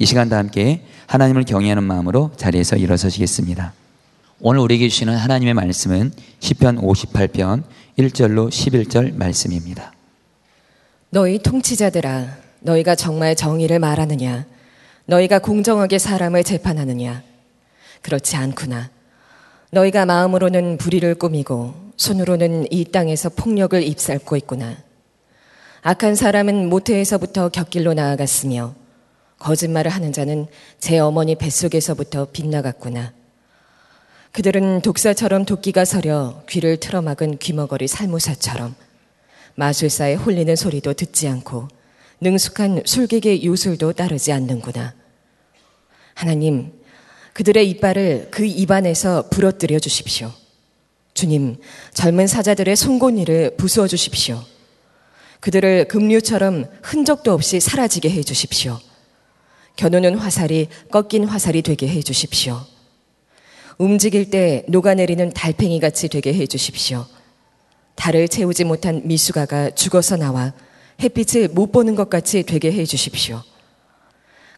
이 시간 다 함께 하나님을 경외하는 마음으로 자리에서 일어서시겠습니다. 오늘 우리에게 주시는 하나님의 말씀은 시편 58편 1절로 11절 말씀입니다. 너희 통치자들아 너희가 정말 정의를 말하느냐 너희가 공정하게 사람을 재판하느냐 그렇지 않구나 너희가 마음으로는 불의를 꾸미고 손으로는 이 땅에서 폭력을 입살고 있구나 악한 사람은 모태에서부터 곁길로 나아갔으며 거짓말을 하는 자는 제 어머니 뱃속에서부터 빗나갔구나. 그들은 독사처럼 도끼가 서려 귀를 틀어막은 귀머거리 살모사처럼 마술사의 홀리는 소리도 듣지 않고 능숙한 술객의 요술도 따르지 않는구나. 하나님, 그들의 이빨을 그 입안에서 부러뜨려 주십시오. 주님, 젊은 사자들의 송곳니를 부수어 주십시오. 그들을 급류처럼 흔적도 없이 사라지게 해 주십시오. 겨누는 화살이 꺾인 화살이 되게 해 주십시오. 움직일 때 녹아내리는 달팽이 같이 되게 해 주십시오. 달을 채우지 못한 미숙아가 죽어서 나와 햇빛을 못 보는 것 같이 되게 해 주십시오.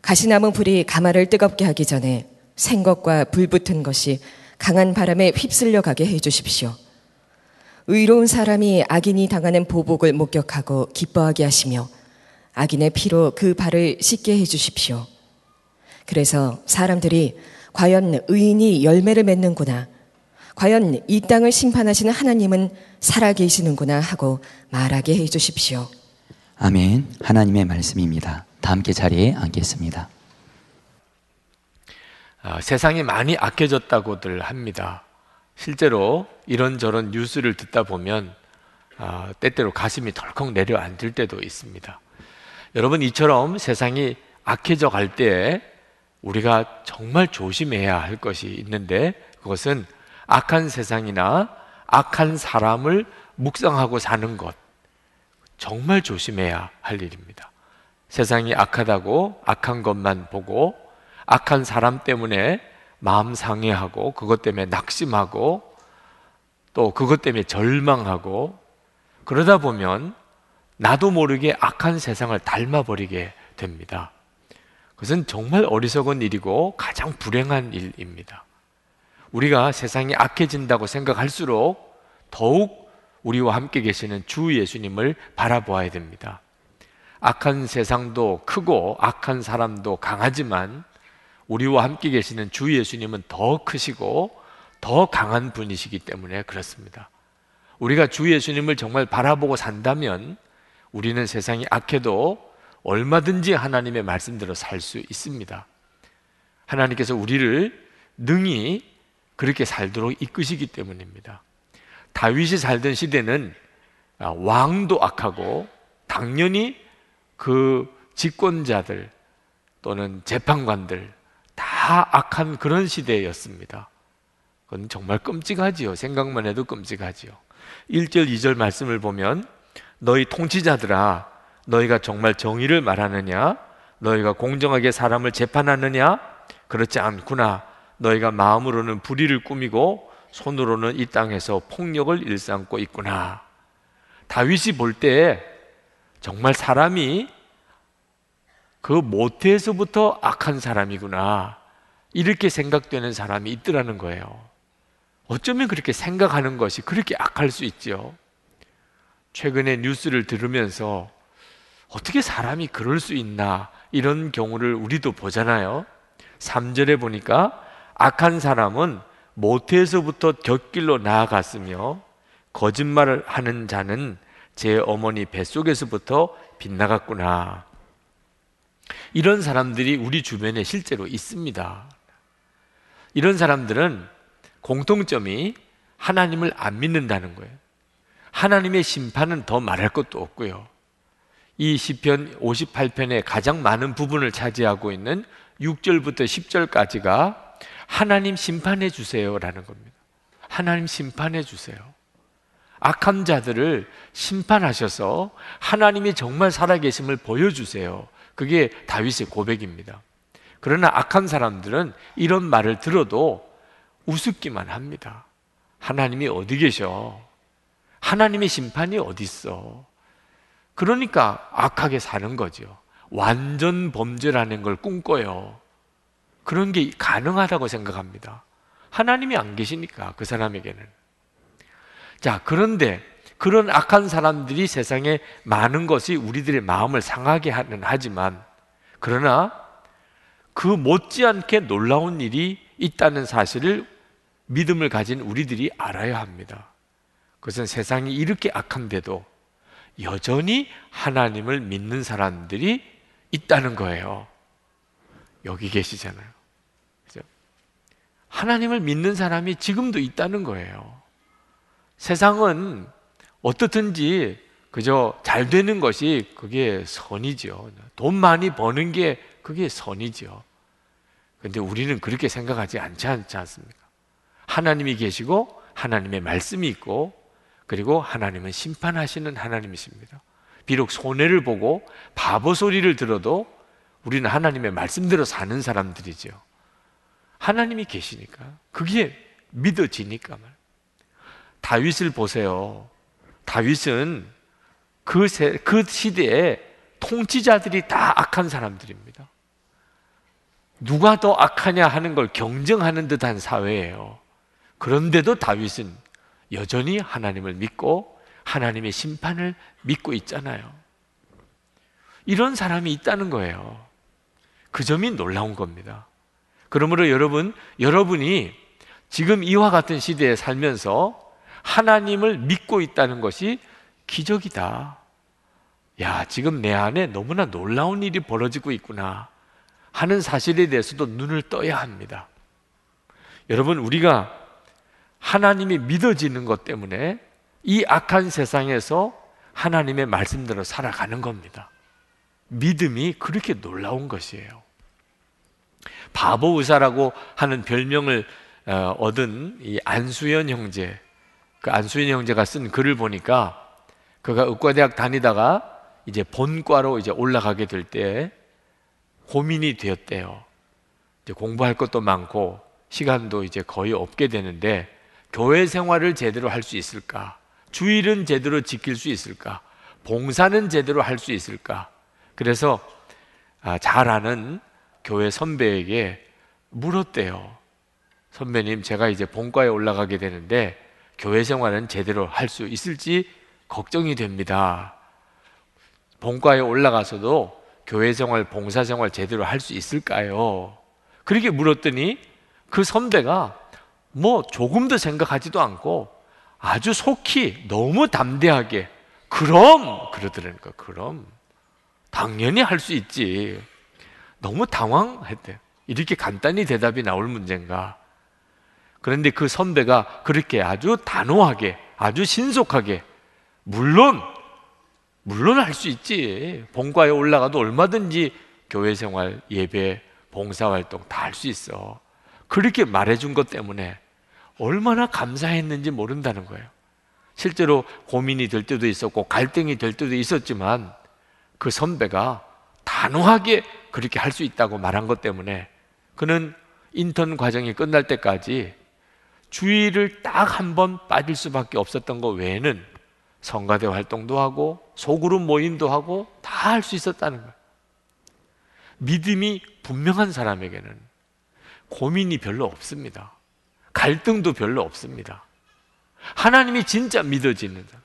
가시나무 불이 가마를 뜨겁게 하기 전에 생것과 불 붙은 것이 강한 바람에 휩쓸려 가게 해 주십시오. 의로운 사람이 악인이 당하는 보복을 목격하고 기뻐하게 하시며 악인의 피로 그 발을 씻게 해 주십시오. 그래서 사람들이 과연 의인이 열매를 맺는구나. 과연 이 땅을 심판하시는 하나님은 살아계시는구나 하고 말하게 해 주십시오. 아멘. 하나님의 말씀입니다. 다 함께 자리에 앉겠습니다. 아, 세상이 많이 악해졌다고들 합니다. 실제로 이런저런 뉴스를 듣다 보면 아, 때때로 가슴이 덜컥 내려앉을 때도 있습니다. 여러분 이처럼 세상이 악해져 갈때 우리가 정말 조심해야 할 것이 있는데 그것은 악한 세상이나 악한 사람을 묵상하고 사는 것 정말 조심해야 할 일입니다. 세상이 악하다고 악한 것만 보고 악한 사람 때문에 마음 상해하고 그것 때문에 낙심하고 또 그것 때문에 절망하고 그러다 보면 나도 모르게 악한 세상을 닮아버리게 됩니다. 그것은 정말 어리석은 일이고 가장 불행한 일입니다. 우리가 세상이 악해진다고 생각할수록 더욱 우리와 함께 계시는 주 예수님을 바라보아야 됩니다. 악한 세상도 크고 악한 사람도 강하지만 우리와 함께 계시는 주 예수님은 더 크시고 더 강한 분이시기 때문에 그렇습니다. 우리가 주 예수님을 정말 바라보고 산다면 우리는 세상이 악해도 얼마든지 하나님의 말씀대로 살 수 있습니다. 하나님께서 우리를 능히 그렇게 살도록 이끄시기 때문입니다. 다윗이 살던 시대는 아, 왕도 악하고 당연히 그 집권자들 또는 재판관들 다 악한 그런 시대였습니다. 그건 정말 끔찍하지요. 생각만 해도 끔찍하지요. 1절, 2절 말씀을 보면 너희 통치자들아 너희가 정말 정의를 말하느냐? 너희가 공정하게 사람을 재판하느냐? 그렇지 않구나. 너희가 마음으로는 불의를 꾸미고 손으로는 이 땅에서 폭력을 일삼고 있구나. 다윗이 볼 때 정말 사람이 그 모태에서부터 악한 사람이구나. 이렇게 생각되는 사람이 있더라는 거예요. 어쩌면 그렇게 생각하는 것이 그렇게 악할 수 있죠 최근에 뉴스를 들으면서 어떻게 사람이 그럴 수 있나 이런 경우를 우리도 보잖아요. 3절에 보니까 악한 사람은 모태에서부터 곁길로 나아갔으며 거짓말을 하는 자는 제 어머니 뱃속에서부터 빗나갔구나. 이런 사람들이 우리 주변에 실제로 있습니다. 이런 사람들은 공통점이 하나님을 안 믿는다는 거예요. 하나님의 심판은 더 말할 것도 없고요. 이 시편 58편의 가장 많은 부분을 차지하고 있는 6절부터 10절까지가 하나님 심판해 주세요라는 겁니다. 하나님 심판해 주세요. 악한 자들을 심판하셔서 하나님이 정말 살아계심을 보여주세요. 그게 다윗의 고백입니다. 그러나 악한 사람들은 이런 말을 들어도 우습기만 합니다. 하나님이 어디 계셔? 하나님의 심판이 어디 있어? 그러니까 악하게 사는 거죠. 완전 범죄라는 걸 꿈꿔요. 그런 게 가능하다고 생각합니다. 하나님이 안 계시니까 그 사람에게는. 자, 그런데 그런 악한 사람들이 세상에 많은 것이 우리들의 마음을 상하게 하는 하지만 그러나 그 못지않게 놀라운 일이 있다는 사실을 믿음을 가진 우리들이 알아야 합니다. 그것은 세상이 이렇게 악한데도 여전히 하나님을 믿는 사람들이 있다는 거예요. 여기 계시잖아요. 그죠? 하나님을 믿는 사람이 지금도 있다는 거예요. 세상은 어떻든지 그저 잘 되는 것이 그게 선이죠. 돈 많이 버는 게 그게 선이죠. 근데 우리는 그렇게 생각하지 않지 않지 않습니까? 하나님이 계시고 하나님의 말씀이 있고 그리고 하나님은 심판하시는 하나님이십니다. 비록 손해를 보고 바보 소리를 들어도 우리는 하나님의 말씀대로 사는 사람들이죠. 하나님이 계시니까 그게 믿어지니까 말. 다윗을 보세요. 다윗은 그, 세, 그 시대에 통치자들이 다 악한 사람들입니다. 누가 더 악하냐 하는 걸 경쟁하는 듯한 사회예요. 그런데도 다윗은 여전히 하나님을 믿고 하나님의 심판을 믿고 있잖아요. 이런 사람이 있다는 거예요. 그 점이 놀라운 겁니다. 그러므로 여러분, 여러분이 지금 이와 같은 시대에 살면서 하나님을 믿고 있다는 것이 기적이다. 야, 지금 내 안에 너무나 놀라운 일이 벌어지고 있구나 하는 사실에 대해서도 눈을 떠야 합니다. 여러분, 우리가 하나님이 믿어지는 것 때문에 이 악한 세상에서 하나님의 말씀대로 살아가는 겁니다. 믿음이 그렇게 놀라운 것이에요. 바보 의사라고 하는 별명을 어, 얻은 이 안수연 형제, 그 안수연 형제가 쓴 글을 보니까 그가 의과대학 다니다가 이제 본과로 이제 올라가게 될 때 고민이 되었대요. 이제 공부할 것도 많고 시간도 이제 거의 없게 되는데 교회 생활을 제대로 할 수 있을까? 주일은 제대로 지킬 수 있을까? 봉사는 제대로 할 수 있을까? 그래서 아, 잘 아는 교회 선배에게 물었대요. 선배님, 제가 이제 본과에 올라가게 되는데 교회 생활은 제대로 할 수 있을지 걱정이 됩니다. 본과에 올라가서도 교회 생활, 봉사 생활 제대로 할 수 있을까요? 그렇게 물었더니 그 선배가 뭐 조금도 생각하지도 않고 아주 속히 너무 담대하게 그럼 그러더라니까 그럼. 당연히 할 수 있지. 너무 당황했대. 이렇게 간단히 대답이 나올 문제인가? 그런데 그 선배가 그렇게 아주 단호하게 아주 신속하게 물론 물론 할 수 있지. 본과에 올라가도 얼마든지 교회 생활 예배 봉사활동 다 할 수 있어 그렇게 말해준 것 때문에 얼마나 감사했는지 모른다는 거예요. 실제로 고민이 될 때도 있었고 갈등이 될 때도 있었지만 그 선배가 단호하게 그렇게 할 수 있다고 말한 것 때문에 그는 인턴 과정이 끝날 때까지 주의를 딱 한 번 빠질 수밖에 없었던 것 외에는 성가대 활동도 하고 소그룹 모임도 하고 다 할 수 있었다는 거예요. 믿음이 분명한 사람에게는 고민이 별로 없습니다. 갈등도 별로 없습니다. 하나님이 진짜 믿어지는 사람.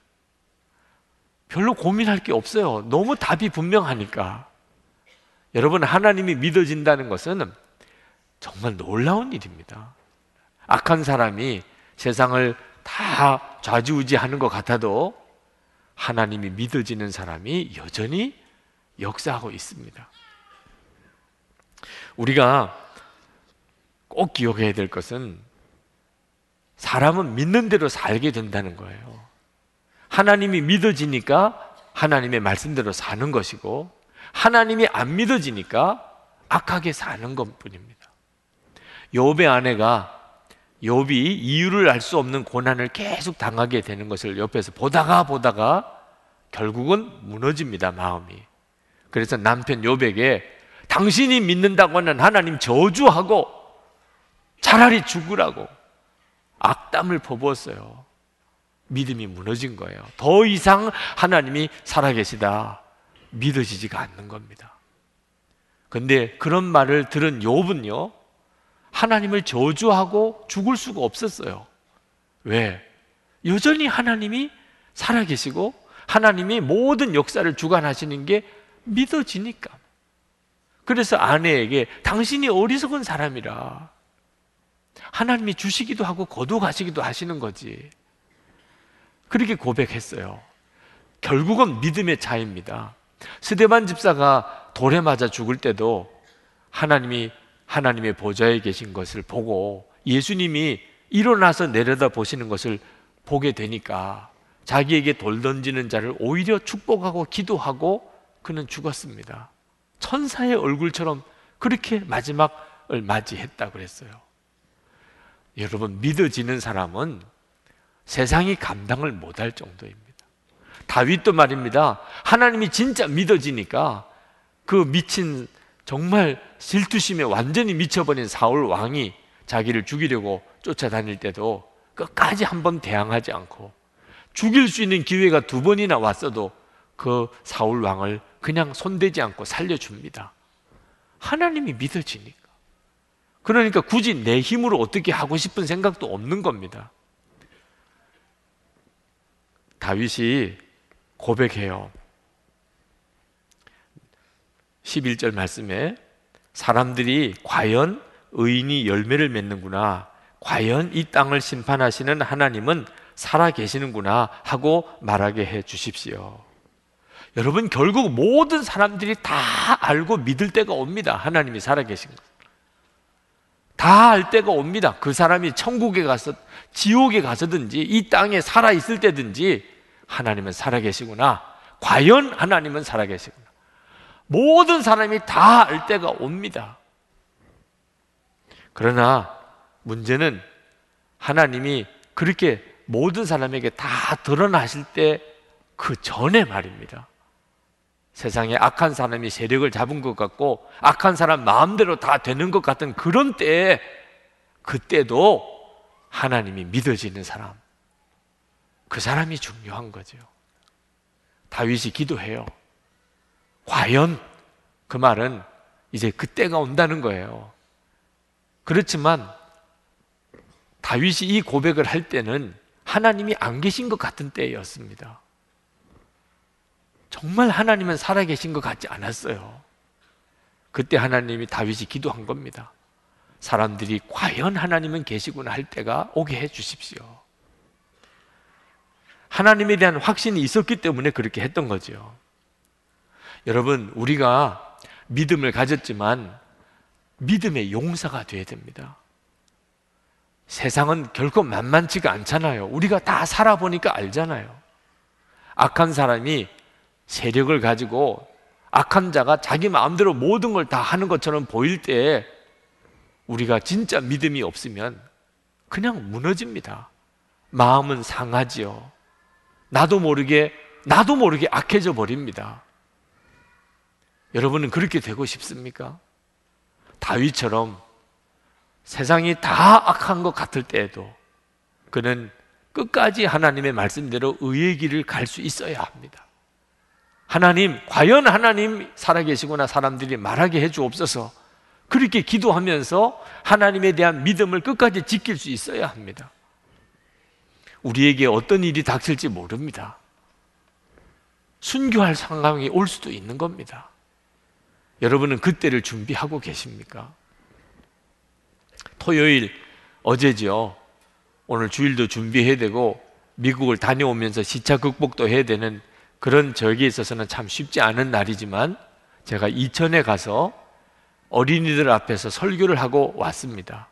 별로 고민할 게 없어요. 너무 답이 분명하니까. 여러분, 하나님이 믿어진다는 것은 정말 놀라운 일입니다. 악한 사람이 세상을 다 좌지우지 하는 것 같아도 하나님이 믿어지는 사람이 여전히 역사하고 있습니다. 우리가 꼭 기억해야 될 것은 사람은 믿는 대로 살게 된다는 거예요. 하나님이 믿어지니까 하나님의 말씀대로 사는 것이고 하나님이 안 믿어지니까 악하게 사는 것뿐입니다. 욥의 아내가 욥이 이유를 알 수 없는 고난을 계속 당하게 되는 것을 옆에서 보다가 보다가 결국은 무너집니다, 마음이. 그래서 남편 욥에게 당신이 믿는다고 하는 하나님 저주하고 차라리 죽으라고 악담을 퍼부었어요. 믿음이 무너진 거예요. 더 이상 하나님이 살아계시다 믿어지지가 않는 겁니다. 근데 그런 말을 들은 욥은요. 하나님을 저주하고 죽을 수가 없었어요. 왜? 여전히 하나님이 살아계시고 하나님이 모든 역사를 주관하시는 게 믿어지니까. 그래서 아내에게 당신이 어리석은 사람이라 하나님이 주시기도 하고 거두가시기도 하시는 거지. 그렇게 고백했어요. 결국은 믿음의 차이입니다. 스데반 집사가 돌에 맞아 죽을 때도 하나님이 하나님의 보좌에 계신 것을 보고 예수님이 일어나서 내려다 보시는 것을 보게 되니까 자기에게 돌 던지는 자를 오히려 축복하고 기도하고 그는 죽었습니다. 천사의 얼굴처럼 그렇게 마지막을 맞이했다 그랬어요. 여러분 믿어지는 사람은 세상이 감당을 못할 정도입니다. 다윗도 말입니다. 하나님이 진짜 믿어지니까 그 미친 정말 질투심에 완전히 미쳐버린 사울 왕이 자기를 죽이려고 쫓아다닐 때도 끝까지 한 번 대항하지 않고 죽일 수 있는 기회가 두 번이나 왔어도 그 사울 왕을 그냥 손대지 않고 살려줍니다. 하나님이 믿어지니까. 그러니까 굳이 내 힘으로 어떻게 하고 싶은 생각도 없는 겁니다. 다윗이 고백해요. 11절 말씀에 사람들이 과연 의인이 열매를 맺는구나. 과연 이 땅을 심판하시는 하나님은 살아 계시는구나 하고 말하게 해 주십시오. 여러분 결국 모든 사람들이 다 알고 믿을 때가 옵니다. 하나님이 살아 계신 것. 다 알 때가 옵니다. 그 사람이 천국에 가서 지옥에 가서든지 이 땅에 살아 있을 때든지 하나님은 살아 계시구나. 과연 하나님은 살아 계시구나. 모든 사람이 다 알 때가 옵니다. 그러나 문제는 하나님이 그렇게 모든 사람에게 다 드러나실 때 그 전에 말입니다. 세상에 악한 사람이 세력을 잡은 것 같고 악한 사람 마음대로 다 되는 것 같은 그런 때에 그때도 하나님이 믿어지는 사람 그 사람이 중요한 거죠. 다윗이 기도해요. 과연 그 말은 이제 그때가 온다는 거예요. 그렇지만 다윗이 이 고백을 할 때는 하나님이 안 계신 것 같은 때였습니다. 정말 하나님은 살아계신 것 같지 않았어요. 그때 하나님이 다윗이 기도한 겁니다. 사람들이 과연 하나님은 계시구나 할 때가 오게 해 주십시오. 하나님에 대한 확신이 있었기 때문에 그렇게 했던 거죠. 여러분, 우리가 믿음을 가졌지만 믿음의 용사가 되어야 됩니다. 세상은 결코 만만치가 않잖아요. 우리가 다 살아보니까 알잖아요. 악한 사람이 세력을 가지고 악한 자가 자기 마음대로 모든 걸 다 하는 것처럼 보일 때 우리가 진짜 믿음이 없으면 그냥 무너집니다. 마음은 상하지요. 나도 모르게, 나도 모르게 악해져 버립니다. 여러분은 그렇게 되고 싶습니까? 다윗처럼 세상이 다 악한 것 같을 때에도 그는 끝까지 하나님의 말씀대로 의의 길을 갈 수 있어야 합니다. 하나님, 과연 하나님 살아계시구나 사람들이 말하게 해 주옵소서. 그렇게 기도하면서 하나님에 대한 믿음을 끝까지 지킬 수 있어야 합니다. 우리에게 어떤 일이 닥칠지 모릅니다. 순교할 상황이 올 수도 있는 겁니다. 여러분은 그때를 준비하고 계십니까? 토요일 어제죠. 오늘 주일도 준비해야 되고 미국을 다녀오면서 시차 극복도 해야 되는 그런 저에게 있어서는 참 쉽지 않은 날이지만 제가 이천에 가서 어린이들 앞에서 설교를 하고 왔습니다.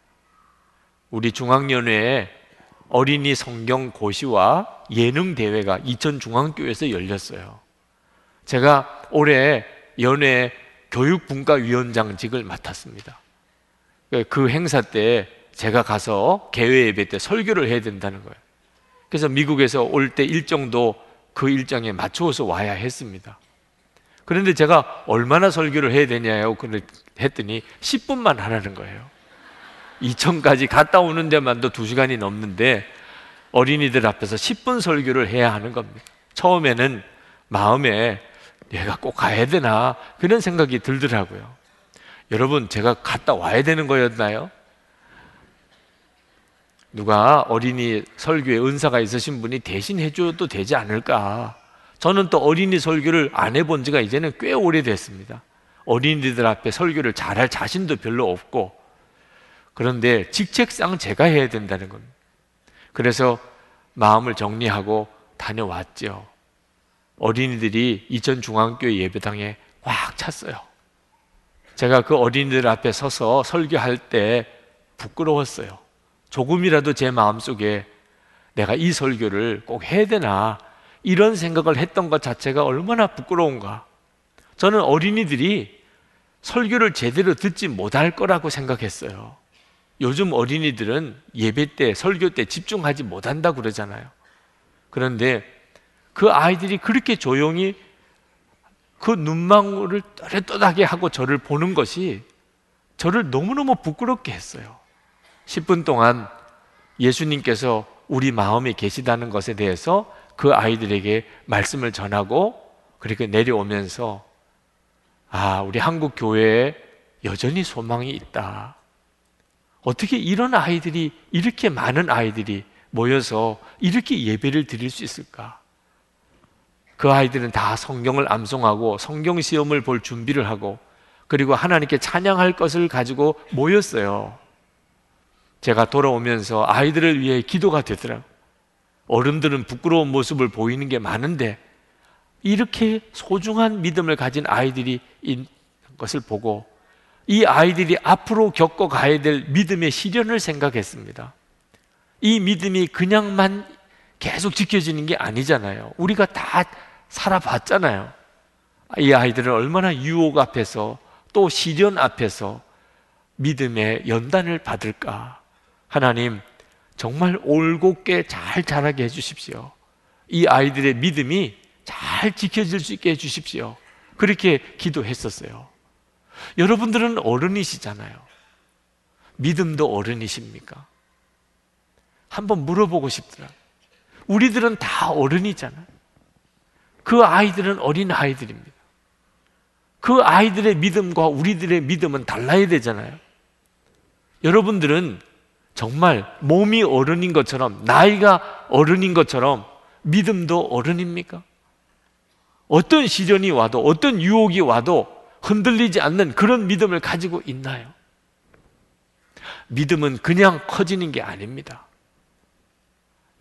우리 중앙연회에 어린이 성경 고시와 예능 대회가 이천 중앙교회에서 열렸어요. 제가 올해 연회 교육분과위원장직을 맡았습니다. 그 행사 때 제가 가서 개회 예배 때 설교를 해야 된다는 거예요. 그래서 미국에서 올 때 일정도 그 일정에 맞추어서 와야 했습니다. 그런데 제가 얼마나 설교를 해야 되냐고 했더니 10분만 하라는 거예요. 이천까지 갔다 오는 데만도 2시간이 넘는데 어린이들 앞에서 10분 설교를 해야 하는 겁니다. 처음에는 마음에 내가 꼭 가야 되나 그런 생각이 들더라고요. 여러분, 제가 갔다 와야 되는 거였나요? 누가 어린이 설교에 은사가 있으신 분이 대신 해줘도 되지 않을까? 저는 또 어린이 설교를 안 해본 지가 이제는 꽤 오래됐습니다. 어린이들 앞에 설교를 잘할 자신도 별로 없고, 그런데 직책상 제가 해야 된다는 겁니다. 그래서 마음을 정리하고 다녀왔죠. 어린이들이 이전 중앙교회 예배당에 꽉 찼어요. 제가 그 어린이들 앞에 서서 설교할 때 부끄러웠어요. 조금이라도 제 마음속에 내가 이 설교를 꼭 해야 되나 이런 생각을 했던 것 자체가 얼마나 부끄러운가. 저는 어린이들이 설교를 제대로 듣지 못할 거라고 생각했어요. 요즘 어린이들은 예배 때, 설교 때 집중하지 못한다 그러잖아요. 그런데 그 아이들이 그렇게 조용히 그 눈망울을 또렷또하게 하고 저를 보는 것이 저를 너무너무 부끄럽게 했어요. 10분 동안 예수님께서 우리 마음에 계시다는 것에 대해서 그 아이들에게 말씀을 전하고 그렇게 내려오면서 아, 우리 한국 교회에 여전히 소망이 있다. 어떻게 이런 아이들이 이렇게 많은 아이들이 모여서 이렇게 예배를 드릴 수 있을까? 그 아이들은 다 성경을 암송하고 성경 시험을 볼 준비를 하고 그리고 하나님께 찬양할 것을 가지고 모였어요. 제가 돌아오면서 아이들을 위해 기도가 되더라고요. 어른들은 부끄러운 모습을 보이는 게 많은데 이렇게 소중한 믿음을 가진 아이들이 있는 것을 보고 이 아이들이 앞으로 겪어가야 될 믿음의 시련을 생각했습니다. 이 믿음이 그냥만 계속 지켜지는 게 아니잖아요. 우리가 다 살아봤잖아요. 이 아이들은 얼마나 유혹 앞에서 또 시련 앞에서 믿음의 연단을 받을까. 하나님, 정말 올곧게 잘 자라게 해주십시오. 이 아이들의 믿음이 잘 지켜질 수 있게 해주십시오. 그렇게 기도했었어요. 여러분들은 어른이시잖아요. 믿음도 어른이십니까? 한번 물어보고 싶더라. 우리들은 다 어른이잖아요. 그 아이들은 어린 아이들입니다. 그 아이들의 믿음과 우리들의 믿음은 달라야 되잖아요. 여러분들은 정말 몸이 어른인 것처럼, 나이가 어른인 것처럼 믿음도 어른입니까? 어떤 시련이 와도, 어떤 유혹이 와도 흔들리지 않는 그런 믿음을 가지고 있나요? 믿음은 그냥 커지는 게 아닙니다.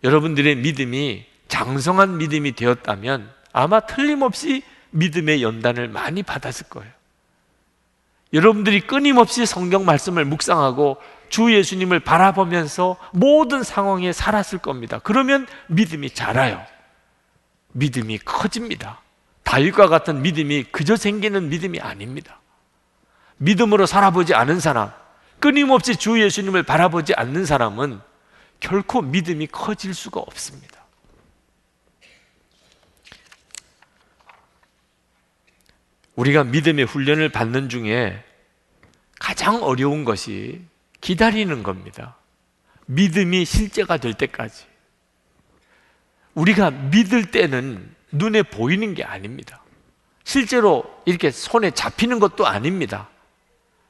여러분들의 믿음이 장성한 믿음이 되었다면 아마 틀림없이 믿음의 연단을 많이 받았을 거예요. 여러분들이 끊임없이 성경 말씀을 묵상하고 주 예수님을 바라보면서 모든 상황에 살았을 겁니다. 그러면 믿음이 자라요. 믿음이 커집니다. 다윗과 같은 믿음이 그저 생기는 믿음이 아닙니다. 믿음으로 살아보지 않은 사람, 끊임없이 주 예수님을 바라보지 않는 사람은 결코 믿음이 커질 수가 없습니다. 우리가 믿음의 훈련을 받는 중에 가장 어려운 것이 기다리는 겁니다. 믿음이 실제가 될 때까지. 우리가 믿을 때는 눈에 보이는 게 아닙니다. 실제로 이렇게 손에 잡히는 것도 아닙니다.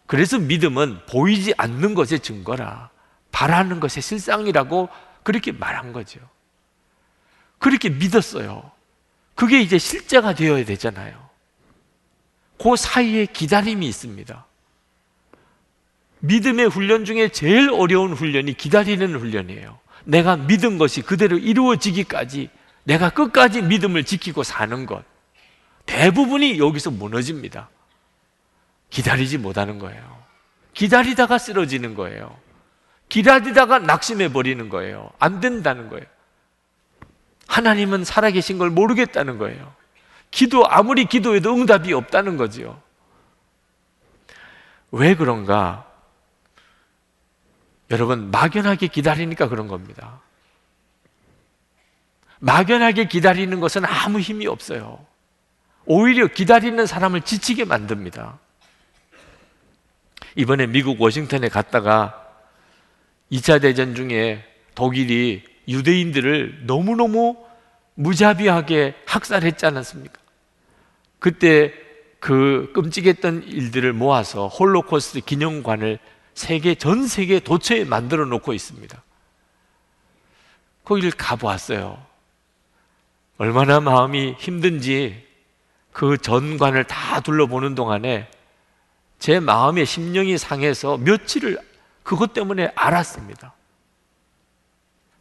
그래서 믿음은 보이지 않는 것의 증거라. 바라는 것의 실상이라고 그렇게 말한 거죠. 그렇게 믿었어요. 그게 이제 실제가 되어야 되잖아요. 그 사이에 기다림이 있습니다. 믿음의 훈련 중에 제일 어려운 훈련이 기다리는 훈련이에요. 내가 믿은 것이 그대로 이루어지기까지 내가 끝까지 믿음을 지키고 사는 것. 대부분이 여기서 무너집니다. 기다리지 못하는 거예요. 기다리다가 쓰러지는 거예요. 기다리다가 낙심해 버리는 거예요. 안 된다는 거예요. 하나님은 살아계신 걸 모르겠다는 거예요. 기도 아무리 기도해도 응답이 없다는 거지요. 왜 그런가? 여러분 막연하게 기다리니까 그런 겁니다. 막연하게 기다리는 것은 아무 힘이 없어요. 오히려 기다리는 사람을 지치게 만듭니다. 이번에 미국 워싱턴에 갔다가 2차 대전 중에 독일이 유대인들을 너무너무 무자비하게 학살했지 않았습니까? 그때 그 끔찍했던 일들을 모아서 홀로코스트 기념관을 세계 전 세계 도처에 만들어 놓고 있습니다. 거기를 가보았어요. 얼마나 마음이 힘든지 그 전관을 다 둘러보는 동안에 제 마음의 심령이 상해서 며칠을 그것 때문에 알았습니다.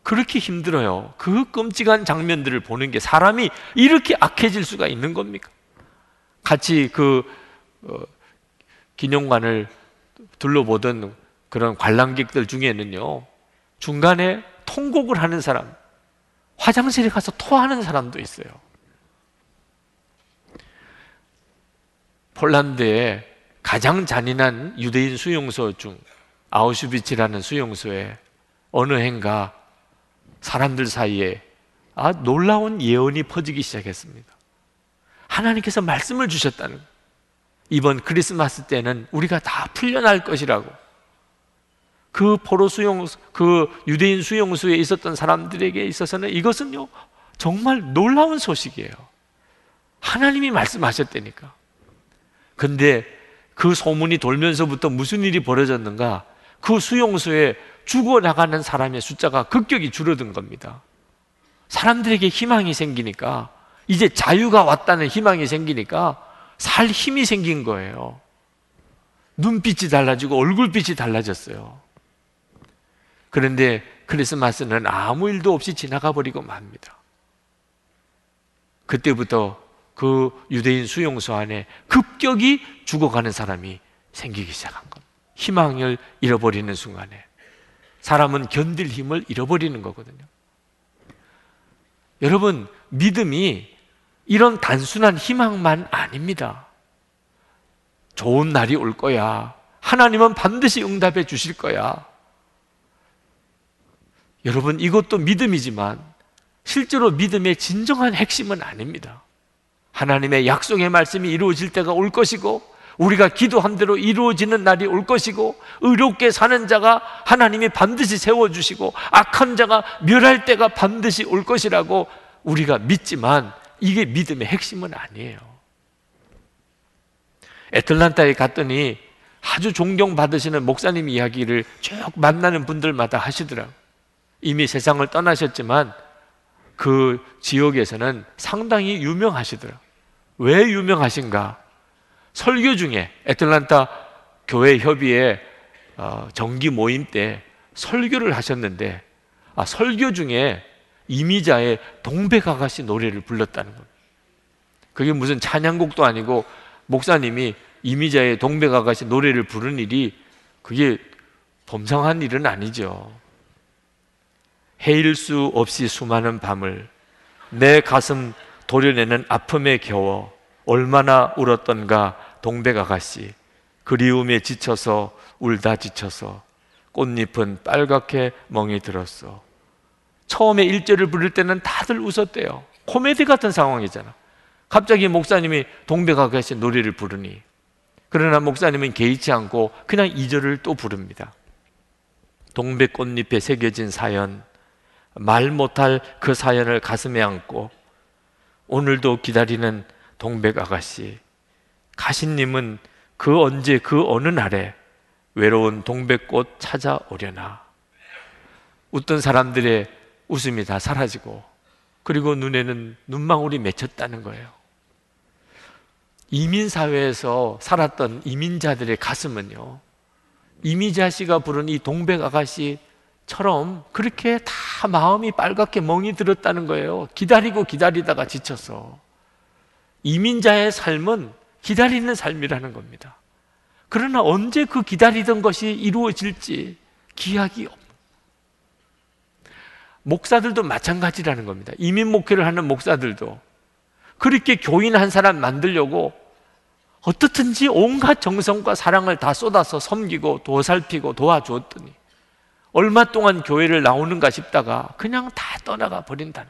그렇게 힘들어요. 그 끔찍한 장면들을 보는 게 사람이 이렇게 악해질 수가 있는 겁니까? 같이 그 어, 기념관을 둘러보던 그런 관람객들 중에는요 중간에 통곡을 하는 사람, 화장실에 가서 토하는 사람도 있어요. 폴란드의 가장 잔인한 유대인 수용소 중 아우슈비츠라는 수용소에 어느 해인가 사람들 사이에 아 놀라운 예언이 퍼지기 시작했습니다. 하나님께서 말씀을 주셨다는 이번 크리스마스 때는 우리가 다 풀려날 것이라고 그 포로 수용 그 유대인 수용소에 있었던 사람들에게 있어서는 이것은요 정말 놀라운 소식이에요. 하나님이 말씀하셨다니까. 근데 그 소문이 돌면서부터 무슨 일이 벌어졌는가? 그 수용소에 죽어 나가는 사람의 숫자가 급격히 줄어든 겁니다. 사람들에게 희망이 생기니까 이제 자유가 왔다는 희망이 생기니까 살 힘이 생긴 거예요. 눈빛이 달라지고 얼굴빛이 달라졌어요. 그런데 크리스마스는 아무 일도 없이 지나가 버리고 맙니다. 그때부터 그 유대인 수용소 안에 급격히 죽어가는 사람이 생기기 시작한 겁니다. 희망을 잃어버리는 순간에 사람은 견딜 힘을 잃어버리는 거거든요. 여러분, 믿음이 이런 단순한 희망만 아닙니다. 좋은 날이 올 거야. 하나님은 반드시 응답해 주실 거야. 여러분, 이것도 믿음이지만 실제로 믿음의 진정한 핵심은 아닙니다. 하나님의 약속의 말씀이 이루어질 때가 올 것이고, 우리가 기도한 대로 이루어지는 날이 올 것이고, 의롭게 사는 자가 하나님이 반드시 세워 주시고, 악한 자가 멸할 때가 반드시 올 것이라고 우리가 믿지만, 이게 믿음의 핵심은 아니에요. 애틀란타에 갔더니 아주 존경받으시는 목사님 이야기를 쭉 만나는 분들마다 하시더라고요. 이미 세상을 떠나셨지만 그 지역에서는 상당히 유명하시더라. 왜 유명하신가? 설교 중에 애틀란타 교회 협의회 어, 정기 모임 때 설교를 하셨는데 아, 설교 중에 이미자의 동백아가씨 노래를 불렀다는 겁니다. 그게 무슨 찬양곡도 아니고 목사님이 이미자의 동백아가씨 노래를 부른 일이 그게 범상한 일은 아니죠. 헤일 수 없이 수많은 밤을 내 가슴 도려내는 아픔에 겨워 얼마나 울었던가 동백 아가씨 그리움에 지쳐서 울다 지쳐서 꽃잎은 빨갛게 멍이 들었어 처음에 일절을 부를 때는 다들 웃었대요. 코미디 같은 상황이잖아. 갑자기 목사님이 동백 아가씨 노래를 부르니 그러나 목사님은 개의치 않고 그냥 이절을또 부릅니다. 동백 꽃잎에 새겨진 사연 말 못할 그 사연을 가슴에 안고 오늘도 기다리는 동백 아가씨 가신님은 그 언제 그 어느 날에 외로운 동백꽃 찾아오려나? 웃던 사람들의 웃음이 다 사라지고 그리고 눈에는 눈망울이 맺혔다는 거예요. 이민 사회에서 살았던 이민자들의 가슴은요, 이미자 씨가 부른 이 동백 아가씨 처럼 그렇게 다 마음이 빨갛게 멍이 들었다는 거예요. 기다리고 기다리다가 지쳐서. 이민자의 삶은 기다리는 삶이라는 겁니다. 그러나 언제 그 기다리던 것이 이루어질지 기약이 없. 목사들도 마찬가지라는 겁니다. 이민 목회를 하는 목사들도 그렇게 교인 한 사람 만들려고 어떻든지 온갖 정성과 사랑을 다 쏟아서 섬기고 도살피고 도와주었더니 얼마 동안 교회를 나오는가 싶다가 그냥 다 떠나가 버린다는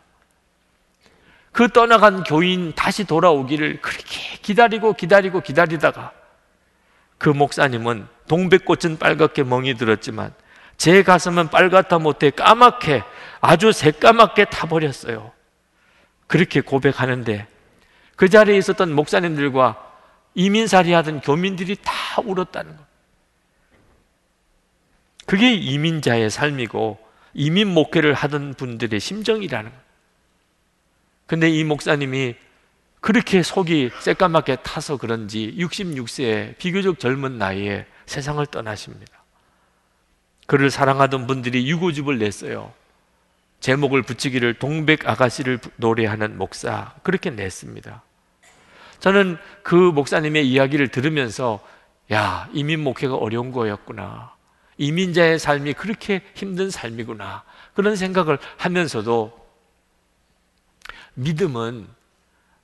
그 떠나간 교인 다시 돌아오기를 그렇게 기다리고 기다리고 기다리다가 그 목사님은 동백꽃은 빨갛게 멍이 들었지만 제 가슴은 빨갛다 못해 까맣게 아주 새까맣게 타버렸어요. 그렇게 고백하는데 그 자리에 있었던 목사님들과 이민살이 하던 교민들이 다 울었다는 것. 그게 이민자의 삶이고 이민 목회를 하던 분들의 심정이라는 것. 근데 이 목사님이 그렇게 속이 새까맣게 타서 그런지 66세에 비교적 젊은 나이에 세상을 떠나십니다. 그를 사랑하던 분들이 유고집을 냈어요. 제목을 붙이기를 동백 아가씨를 노래하는 목사 그렇게 냈습니다. 저는 그 목사님의 이야기를 들으면서 야 이민 목회가 어려운 거였구나 이민자의 삶이 그렇게 힘든 삶이구나 그런 생각을 하면서도 믿음은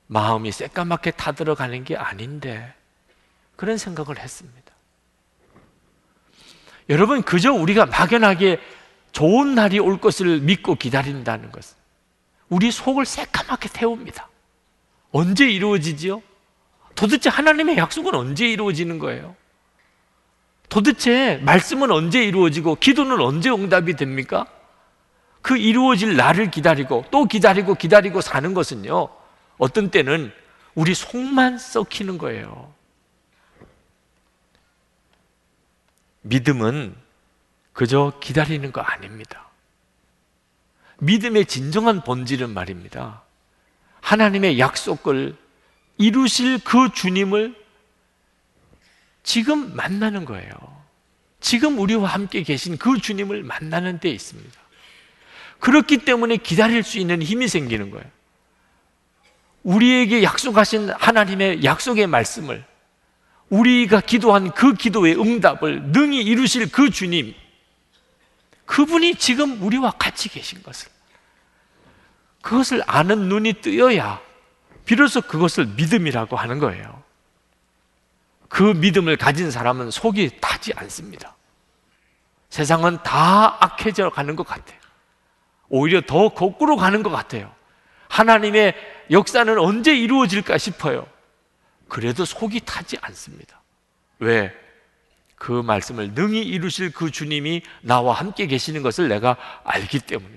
마음이 새까맣게 타들어가는 게 아닌데 그런 생각을 했습니다. 여러분 그저 우리가 막연하게 좋은 날이 올 것을 믿고 기다린다는 것은 우리 속을 새까맣게 태웁니다. 언제 이루어지지요? 도대체 하나님의 약속은 언제 이루어지는 거예요? 도대체 말씀은 언제 이루어지고 기도는 언제 응답이 됩니까? 그 이루어질 날을 기다리고 또 기다리고 기다리고 사는 것은요, 어떤 때는 우리 속만 썩히는 거예요. 믿음은 그저 기다리는 거 아닙니다. 믿음의 진정한 본질은 말입니다. 하나님의 약속을 이루실 그 주님을 지금 만나는 거예요. 지금 우리와 함께 계신 그 주님을 만나는 데 있습니다. 그렇기 때문에 기다릴 수 있는 힘이 생기는 거예요. 우리에게 약속하신 하나님의 약속의 말씀을 우리가 기도한 그 기도의 응답을 능히 이루실 그 주님, 그분이 지금 우리와 같이 계신 것을, 그것을 아는 눈이 뜨여야 비로소 그것을 믿음이라고 하는 거예요. 그 믿음을 가진 사람은 속이 타지 않습니다. 세상은 다 악해져 가는 것 같아요. 오히려 더 거꾸로 가는 것 같아요. 하나님의 역사는 언제 이루어질까 싶어요. 그래도 속이 타지 않습니다. 왜? 그 말씀을 능히 이루실 그 주님이 나와 함께 계시는 것을 내가 알기 때문에.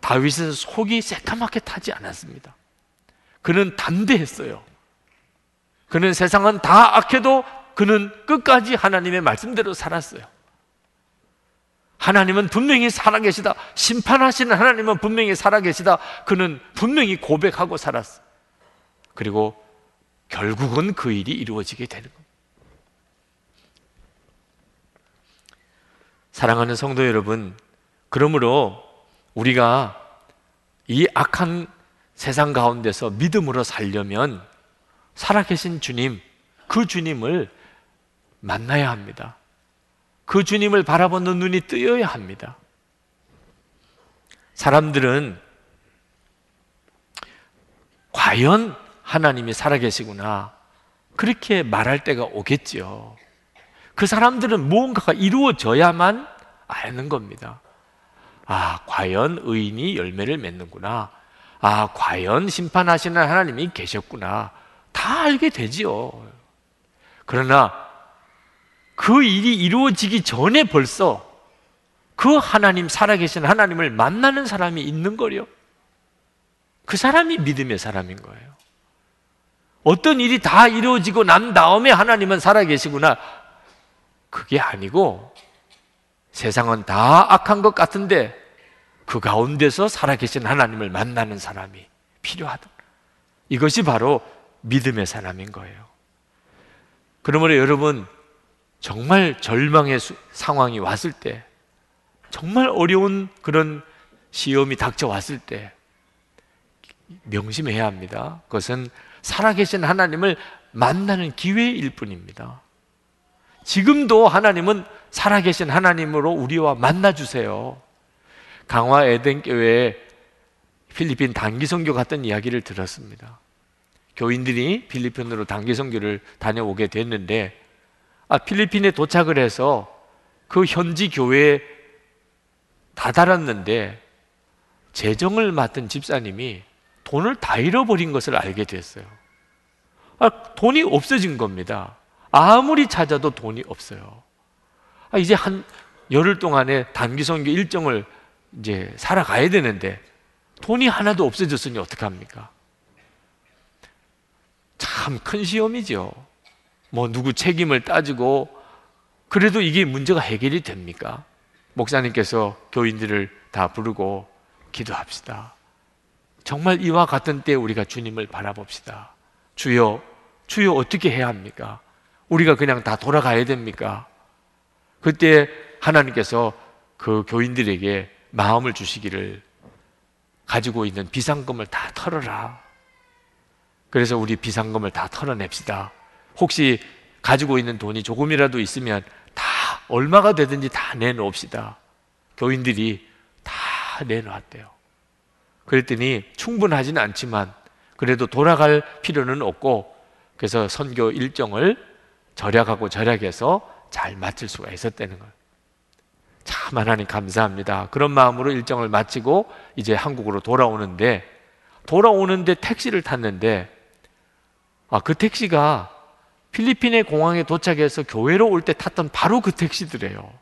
다윗은 속이 새까맣게 타지 않았습니다. 그는 담대했어요. 그는 세상은 다 악해도 그는 끝까지 하나님의 말씀대로 살았어요. 하나님은 분명히 살아계시다. 심판하시는 하나님은 분명히 살아계시다. 그는 분명히 고백하고 살았어. 그리고 결국은 그 일이 이루어지게 되는 겁니다. 사랑하는 성도 여러분, 그러므로 우리가 이 악한 세상 가운데서 믿음으로 살려면 살아계신 주님, 그 주님을 만나야 합니다. 그 주님을 바라보는 눈이 뜨여야 합니다. 사람들은 과연 하나님이 살아계시구나. 그렇게 말할 때가 오겠지요. 그 사람들은 무언가가 이루어져야만 아는 겁니다. 아, 과연 의인이 열매를 맺는구나. 아, 과연 심판하시는 하나님이 계셨구나. 다 알게 되지요. 그러나 그 일이 이루어지기 전에 벌써 그 하나님, 살아계신 하나님을 만나는 사람이 있는 거요. 그 사람이 믿음의 사람인 거예요. 어떤 일이 다 이루어지고 난 다음에 하나님은 살아계시구나. 그게 아니고 세상은 다 악한 것 같은데 그 가운데서 살아계신 하나님을 만나는 사람이 필요하다. 이것이 바로 믿음의 사람인 거예요. 그러므로 여러분, 정말 절망의 상황이 왔을 때, 정말 어려운 그런 시험이 닥쳐왔을 때, 명심해야 합니다. 그것은 살아계신 하나님을 만나는 기회일 뿐입니다. 지금도 하나님은 살아계신 하나님으로 우리와 만나주세요. 강화 에덴교회 필리핀 단기선교 갔던 이야기를 들었습니다. 교인들이 필리핀으로 단기선교를 다녀오게 됐는데 아, 필리핀에 도착을 해서 그 현지 교회에 다다랐는데 재정을 맡은 집사님이 돈을 다 잃어버린 것을 알게 됐어요. 아, 돈이 없어진 겁니다. 아무리 찾아도 돈이 없어요. 아, 이제 한 열흘 동안에 단기 선교 일정을 이제 살아가야 되는데 돈이 하나도 없어졌으니 어떡합니까? 참 큰 시험이죠. 뭐 누구 책임을 따지고 그래도 이게 문제가 해결이 됩니까? 목사님께서 교인들을 다 부르고 기도합시다. 정말 이와 같은 때 우리가 주님을 바라봅시다. 주여, 주여 어떻게 해야 합니까? 우리가 그냥 다 돌아가야 됩니까? 그때 하나님께서 그 교인들에게 마음을 주시기를 가지고 있는 비상금을 다 털어라. 그래서 우리 비상금을 다 털어냅시다. 혹시 가지고 있는 돈이 조금이라도 있으면 다 얼마가 되든지 다 내놓읍시다. 교인들이 다 내놓았대요. 그랬더니 충분하지는 않지만 그래도 돌아갈 필요는 없고 그래서 선교 일정을 절약하고 절약해서 잘 마칠 수가 있었다는 거예요. 참 하나님 감사합니다. 그런 마음으로 일정을 마치고 이제 한국으로 돌아오는데 돌아오는데 택시를 탔는데 아, 그 택시가 필리핀의 공항에 도착해서 교회로 올 때 탔던 바로 그 택시들이에요.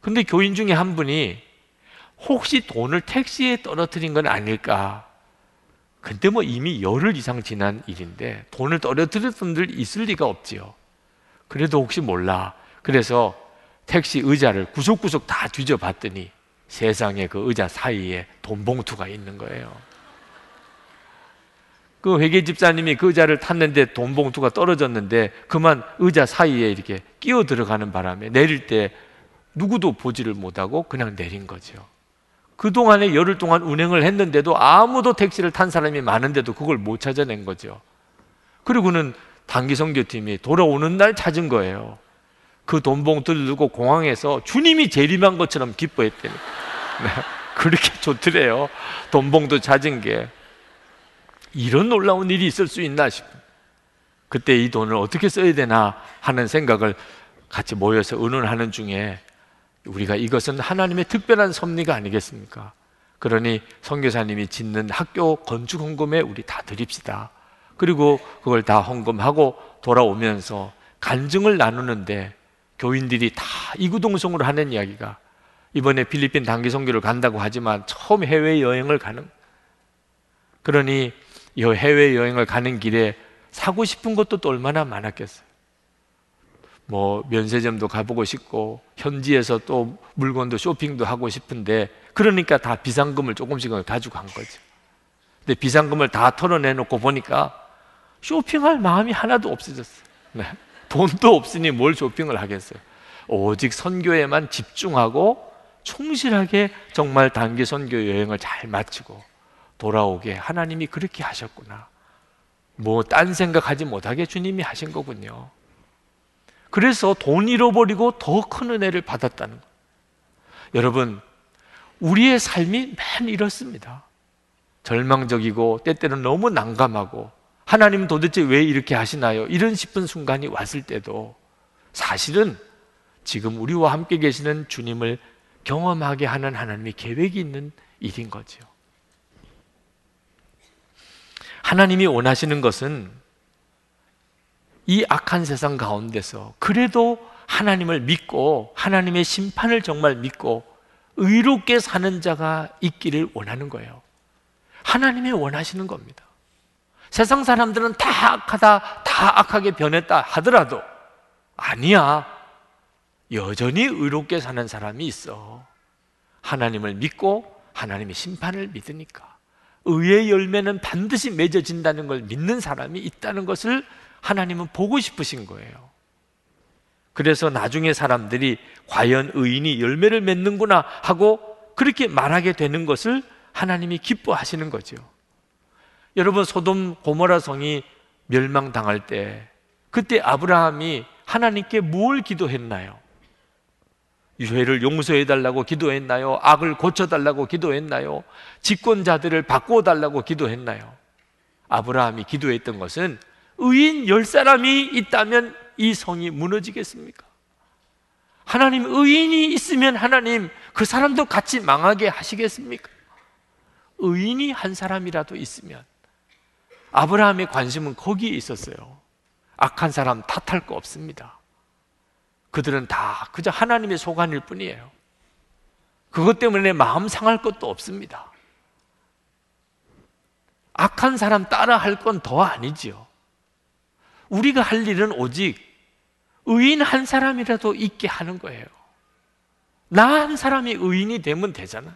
근데 교인 중에 한 분이 혹시 돈을 택시에 떨어뜨린 건 아닐까? 근데 뭐 이미 열흘 이상 지난 일인데 돈을 떨어뜨린 분들 있을 리가 없지요. 그래도 혹시 몰라. 그래서 택시 의자를 구석구석 다 뒤져봤더니 세상에 그 의자 사이에 돈 봉투가 있는 거예요. 그 회계 집사님이 그 의자를 탔는데 돈 봉투가 떨어졌는데 그만 의자 사이에 이렇게 끼어 들어가는 바람에 내릴 때 누구도 보지를 못하고 그냥 내린 거죠. 그동안에 열흘 동안 운행을 했는데도 아무도 택시를 탄 사람이 많은데도 그걸 못 찾아낸 거죠. 그리고는 단기 선교팀이 돌아오는 날 찾은 거예요. 그 돈봉투를 들고 공항에서 주님이 재림한 것처럼 기뻐했대요. 네, 그렇게 좋더래요. 돈봉투 찾은 게. 이런 놀라운 일이 있을 수 있나 싶어. 그때 이 돈을 어떻게 써야 되나 하는 생각을 같이 모여서 의논하는 중에 우리가 이것은 하나님의 특별한 섭리가 아니겠습니까? 그러니 선교사님이 짓는 학교 건축 헌금에 우리 다 드립시다. 그리고 그걸 다 헌금하고 돌아오면서 간증을 나누는데 교인들이 다 이구동성으로 하는 이야기가 이번에 필리핀 단기 선교를 간다고 하지만 처음 해외 여행을 가는 그러니 이 해외 여행을 가는 길에 사고 싶은 것도 또 얼마나 많았겠어요. 뭐 면세점도 가보고 싶고 현지에서 또 물건도 쇼핑도 하고 싶은데 그러니까 다 비상금을 조금씩은 가지고 간 거죠. 근데 비상금을 다 털어내놓고 보니까 쇼핑할 마음이 하나도 없어졌어요. 네. 돈도 없으니 뭘 쇼핑을 하겠어요. 오직 선교에만 집중하고 충실하게 정말 단기 선교 여행을 잘 마치고 돌아오게 하나님이 그렇게 하셨구나. 뭐 딴 생각하지 못하게 주님이 하신 거군요. 그래서 돈 잃어버리고 더 큰 은혜를 받았다는 거. 여러분, 우리의 삶이 맨 이렇습니다. 절망적이고 때때로는 너무 난감하고 하나님 도대체 왜 이렇게 하시나요? 이런 싶은 순간이 왔을 때도 사실은 지금 우리와 함께 계시는 주님을 경험하게 하는 하나님의 계획이 있는 일인 거죠. 하나님이 원하시는 것은 이 악한 세상 가운데서 그래도 하나님을 믿고 하나님의 심판을 정말 믿고 의롭게 사는 자가 있기를 원하는 거예요. 하나님이 원하시는 겁니다. 세상 사람들은 다 악하다, 다 악하게 변했다 하더라도 아니야. 여전히 의롭게 사는 사람이 있어. 하나님을 믿고 하나님의 심판을 믿으니까. 의의 열매는 반드시 맺어진다는 걸 믿는 사람이 있다는 것을 하나님은 보고 싶으신 거예요. 그래서 나중에 사람들이 과연 의인이 열매를 맺는구나 하고 그렇게 말하게 되는 것을 하나님이 기뻐하시는 거죠. 여러분 소돔 고모라 성이 멸망당할 때 그때 아브라함이 하나님께 뭘 기도했나요? 유해를 용서해 달라고 기도했나요? 악을 고쳐 달라고 기도했나요? 집권자들을 바꾸어 달라고 기도했나요? 아브라함이 기도했던 것은 의인 열 사람이 있다면 이 성이 무너지겠습니까? 하나님 의인이 있으면 하나님 그 사람도 같이 망하게 하시겠습니까? 의인이 한 사람이라도 있으면 아브라함의 관심은 거기에 있었어요. 악한 사람 탓할 거 없습니다. 그들은 다 그저 하나님의 소관일 뿐이에요. 그것 때문에 마음 상할 것도 없습니다. 악한 사람 따라 할 건 더 아니지요. 우리가 할 일은 오직 의인 한 사람이라도 있게 하는 거예요. 나 한 사람이 의인이 되면 되잖아요.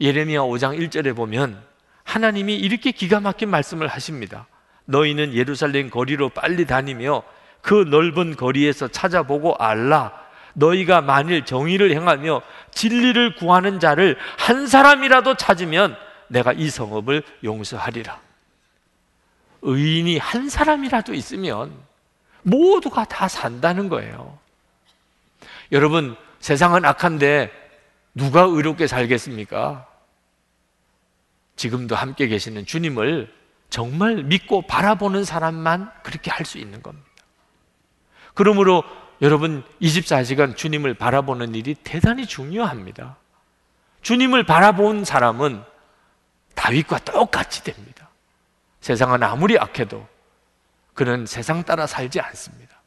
예레미야 5장 1절에 보면 하나님이 이렇게 기가 막힌 말씀을 하십니다. 너희는 예루살렘 거리로 빨리 다니며 그 넓은 거리에서 찾아보고 알라. 너희가 만일 정의를 행하며 진리를 구하는 자를 한 사람이라도 찾으면 내가 이 성읍을 용서하리라. 의인이 한 사람이라도 있으면 모두가 다 산다는 거예요. 여러분, 세상은 악한데 누가 의롭게 살겠습니까? 지금도 함께 계시는 주님을 정말 믿고 바라보는 사람만 그렇게 할 수 있는 겁니다. 그러므로 여러분 24시간 주님을 바라보는 일이 대단히 중요합니다. 주님을 바라본 사람은 다윗과 똑같이 됩니다. 세상은 아무리 악해도 그는 세상 따라 살지 않습니다.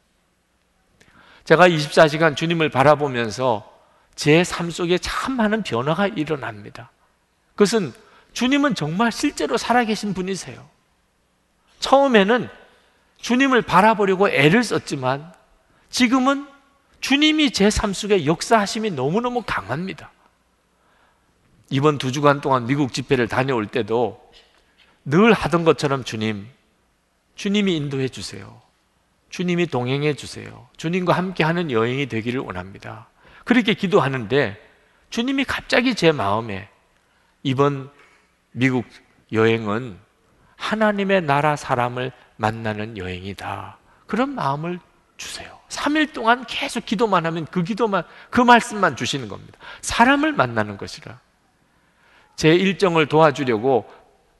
제가 24시간 주님을 바라보면서 제 삶 속에 참 많은 변화가 일어납니다. 그것은 주님은 정말 실제로 살아계신 분이세요. 처음에는 주님을 바라보려고 애를 썼지만 지금은 주님이 제 삶 속에 역사하심이 너무너무 강합니다. 이번 두 주간 동안 미국 집회를 다녀올 때도 늘 하던 것처럼 주님, 주님이 인도해 주세요. 주님이 동행해 주세요. 주님과 함께 하는 여행이 되기를 원합니다. 그렇게 기도하는데 주님이 갑자기 제 마음에 이번 미국 여행은 하나님의 나라 사람을 만나는 여행이다. 그런 마음을 주세요. 3일 동안 계속 기도만 하면 그 기도만, 그 말씀만 주시는 겁니다. 사람을 만나는 것이라. 제 일정을 도와주려고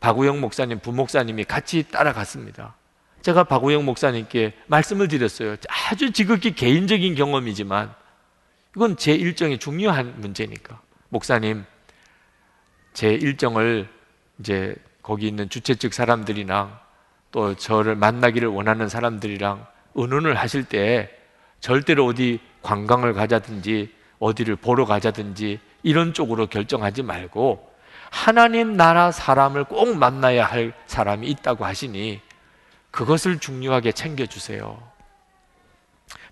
박우영 목사님, 부목사님이 같이 따라갔습니다. 제가 박우영 목사님께 말씀을 드렸어요. 아주 지극히 개인적인 경험이지만 이건 제 일정이 중요한 문제니까. 목사님, 제 일정을 이제 거기 있는 주최 측 사람들이랑 또 저를 만나기를 원하는 사람들이랑 의논을 하실 때 절대로 어디 관광을 가자든지 어디를 보러 가자든지 이런 쪽으로 결정하지 말고 하나님 나라 사람을 꼭 만나야 할 사람이 있다고 하시니 그것을 중요하게 챙겨주세요.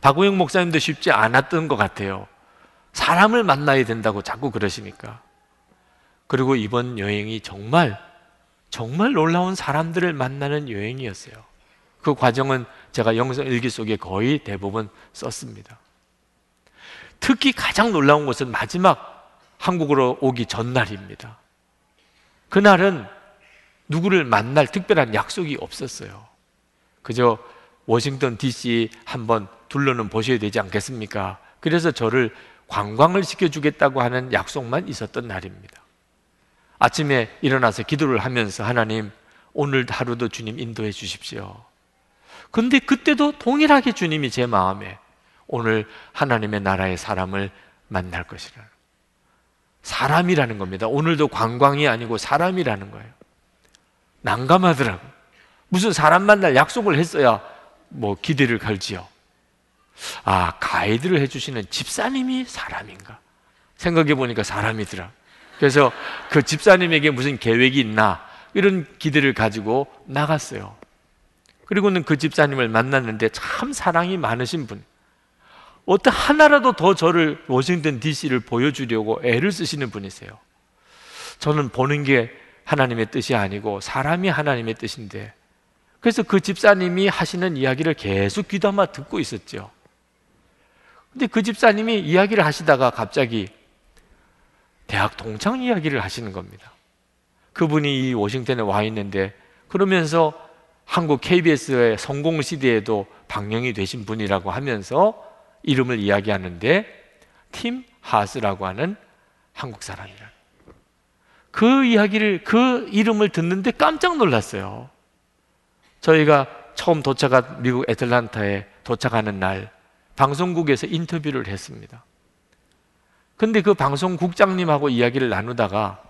박우영 목사님도 쉽지 않았던 것 같아요. 사람을 만나야 된다고 자꾸 그러시니까. 그리고 이번 여행이 정말, 정말 놀라운 사람들을 만나는 여행이었어요. 그 과정은 제가 영성 일기 속에 거의 대부분 썼습니다. 특히 가장 놀라운 것은 마지막 한국으로 오기 전날입니다. 그날은 누구를 만날 특별한 약속이 없었어요. 그저 워싱턴 DC 한번 둘러는 보셔야 되지 않겠습니까? 그래서 저를 관광을 시켜주겠다고 하는 약속만 있었던 날입니다. 아침에 일어나서 기도를 하면서 하나님, 오늘 하루도 주님 인도해 주십시오. 근데 그때도 동일하게 주님이 제 마음에 오늘 하나님의 나라의 사람을 만날 것이라. 사람이라는 겁니다. 오늘도 관광이 아니고 사람이라는 거예요. 난감하더라고. 무슨 사람 만날 약속을 했어야 뭐 기대를 걸지요. 아, 가이드를 해주시는 집사님이 사람인가? 생각해 보니까 사람이더라. 그래서 그 집사님에게 무슨 계획이 있나? 이런 기대를 가지고 나갔어요. 그리고는 그 집사님을 만났는데 참 사랑이 많으신 분. 어떤 하나라도 더 저를 워싱턴 DC를 보여주려고 애를 쓰시는 분이세요. 저는 보는 게 하나님의 뜻이 아니고 사람이 하나님의 뜻인데 그래서 그 집사님이 하시는 이야기를 계속 귀담아 듣고 있었죠. 근데 그 집사님이 이야기를 하시다가 갑자기 대학 동창 이야기를 하시는 겁니다. 그분이 이 워싱턴에 와 있는데 그러면서 한국 KBS의 성공 시대에도 방영이 되신 분이라고 하면서 이름을 이야기하는데 팀 하스라고 하는 한국 사람이라. 그 이야기를 그 이름을 듣는데 깜짝 놀랐어요. 저희가 처음 도착한 미국 애틀란타에 도착하는 날 방송국에서 인터뷰를 했습니다. 근데 그 방송국장님하고 이야기를 나누다가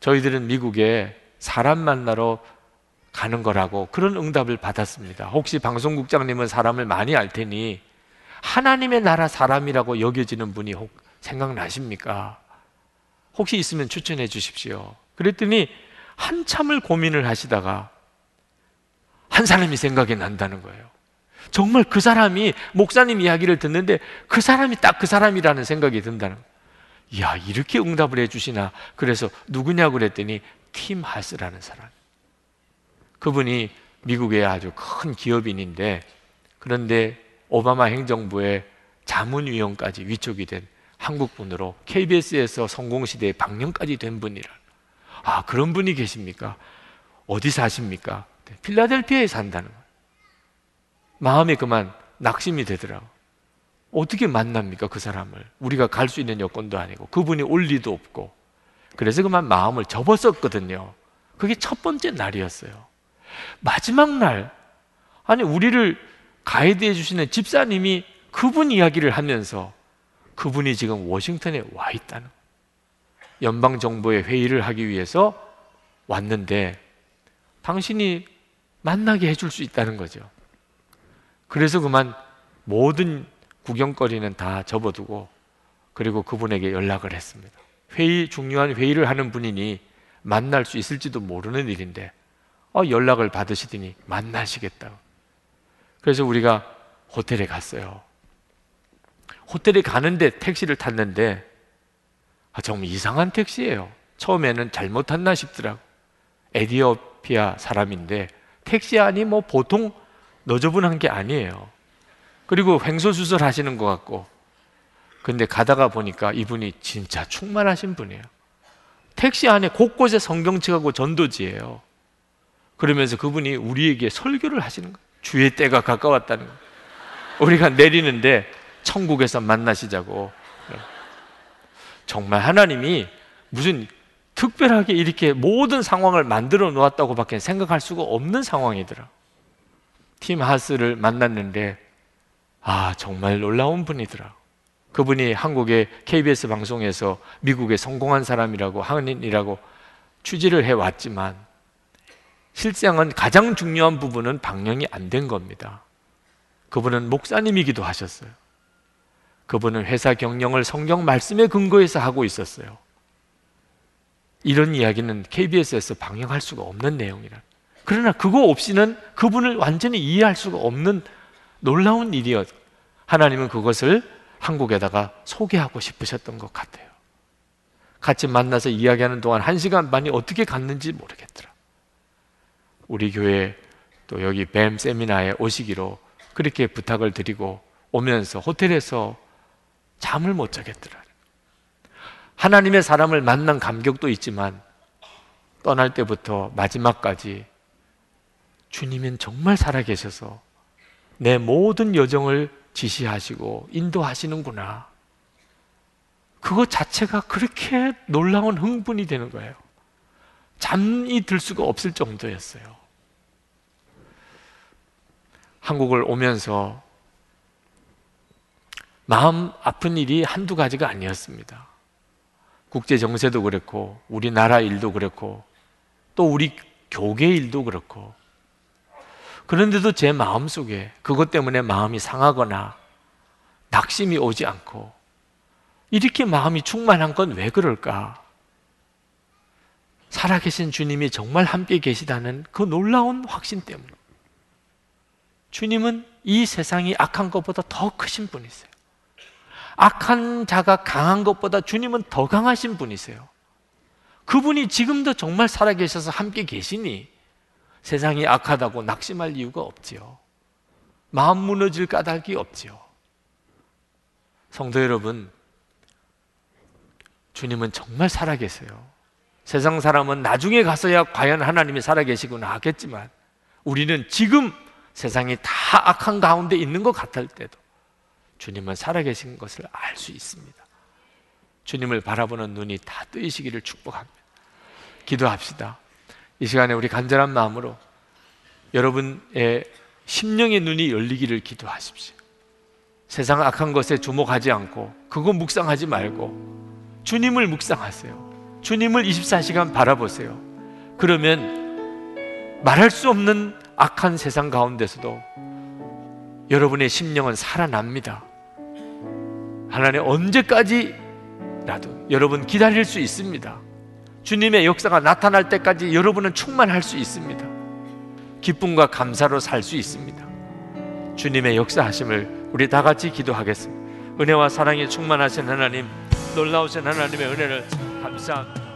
저희들은 미국에 사람 만나러 가는 거라고 그런 응답을 받았습니다. 혹시 방송국장님은 사람을 많이 알 테니 하나님의 나라 사람이라고 여겨지는 분이 혹 생각나십니까? 혹시 있으면 추천해 주십시오. 그랬더니 한참을 고민을 하시다가 한 사람이 생각이 난다는 거예요. 정말 그 사람이 목사님 이야기를 듣는데 그 사람이 딱 그 사람이라는 생각이 든다는 거예요. 야, 이렇게 응답을 해 주시나. 그래서 누구냐고 그랬더니 팀 하스라는 사람. 그분이 미국의 아주 큰 기업인인데 그런데 오바마 행정부의 자문위원까지 위촉이 된 한국분으로 KBS에서 성공시대에 방영까지 된 분이라. 아, 그런 분이 계십니까? 어디 사십니까? 네, 필라델피아에 산다는 거예요. 마음에 그만 낙심이 되더라고. 어떻게 만납니까, 그 사람을? 우리가 갈 수 있는 여건도 아니고, 그분이 올 리도 없고. 그래서 그만 마음을 접었었거든요. 그게 첫 번째 날이었어요. 마지막 날, 아니, 우리를 가이드해 주시는 집사님이 그분 이야기를 하면서 그분이 지금 워싱턴에 와 있다는 연방 정부의 회의를 하기 위해서 왔는데 당신이 만나게 해줄 수 있다는 거죠. 그래서 그만 모든 구경거리는 다 접어두고 그리고 그분에게 연락을 했습니다. 회의 중요한 회의를 하는 분이니 만날 수 있을지도 모르는 일인데 어, 연락을 받으시더니 만나시겠다고. 그래서 우리가 호텔에 갔어요. 호텔에 가는데 택시를 탔는데 아, 정말 이상한 택시예요. 처음에는 잘못 탔나 싶더라고. 에디오피아 사람인데 택시 안이 뭐 보통 너저분한 게 아니에요. 그리고 횡소수설 하시는 것 같고. 근데 가다가 보니까 이분이 진짜 충만하신 분이에요. 택시 안에 곳곳에 성경책하고 전도지예요. 그러면서 그분이 우리에게 설교를 하시는 거예요. 주의 때가 가까웠다는 거예요. 우리가 내리는데 천국에서 만나시자고. 정말 하나님이 무슨 특별하게 이렇게 모든 상황을 만들어 놓았다고밖에 생각할 수가 없는 상황이더라. 팀 하스를 만났는데 아 정말 놀라운 분이더라. 그분이 한국의 KBS 방송에서 미국에 성공한 사람이라고 한인이라고 취재를 해 왔지만 실상은 가장 중요한 부분은 방영이 안 된 겁니다. 그분은 목사님이기도 하셨어요. 그분은 회사 경영을 성경 말씀에 근거해서 하고 있었어요. 이런 이야기는 KBS에서 방영할 수가 없는 내용이라. 그러나 그거 없이는 그분을 완전히 이해할 수가 없는 놀라운 일이었. 하나님은 그것을 한국에다가 소개하고 싶으셨던 것 같아요. 같이 만나서 이야기하는 동안 한 시간 반이 어떻게 갔는지 모르겠더라. 우리 교회 또 여기 뱀 세미나에 오시기로 그렇게 부탁을 드리고 오면서 호텔에서 잠을 못 자겠더라. 하나님의 사람을 만난 감격도 있지만 떠날 때부터 마지막까지 주님은 정말 살아계셔서 내 모든 여정을 지시하시고 인도하시는구나. 그것 자체가 그렇게 놀라운 흥분이 되는 거예요. 잠이 들 수가 없을 정도였어요. 한국을 오면서 마음 아픈 일이 한두 가지가 아니었습니다. 국제 정세도 그렇고, 우리나라 일도 그렇고, 또 우리 교계 일도 그렇고, 그런데도 제 마음 속에 그것 때문에 마음이 상하거나 낙심이 오지 않고 이렇게 마음이 충만한 건 왜 그럴까? 살아계신 주님이 정말 함께 계시다는 그 놀라운 확신 때문에. 주님은 이 세상이 악한 것보다 더 크신 분이세요. 악한 자가 강한 것보다 주님은 더 강하신 분이세요. 그분이 지금도 정말 살아계셔서 함께 계시니 세상이 악하다고 낙심할 이유가 없지요. 마음 무너질 까닭이 없지요. 성도 여러분, 주님은 정말 살아계세요. 세상 사람은 나중에 가서야 과연 하나님이 살아계시구나 하겠지만 우리는 지금 세상이 다 악한 가운데 있는 것 같을 때도 주님은 살아계신 것을 알 수 있습니다. 주님을 바라보는 눈이 다 뜨이시기를 축복합니다. 기도합시다. 이 시간에 우리 간절한 마음으로 여러분의 심령의 눈이 열리기를 기도하십시오. 세상 악한 것에 주목하지 않고 그거 묵상하지 말고 주님을 묵상하세요. 주님을 24시간 바라보세요. 그러면 말할 수 없는 악한 세상 가운데서도 여러분의 심령은 살아납니다. 하나님 언제까지라도 여러분 기다릴 수 있습니다. 주님의 역사가 나타날 때까지 여러분은 충만할 수 있습니다. 기쁨과 감사로 살 수 있습니다. 주님의 역사하심을 우리 다 같이 기도하겠습니다. 은혜와 사랑에 충만하신 하나님, 놀라우신 하나님의 은혜를 감사합니다.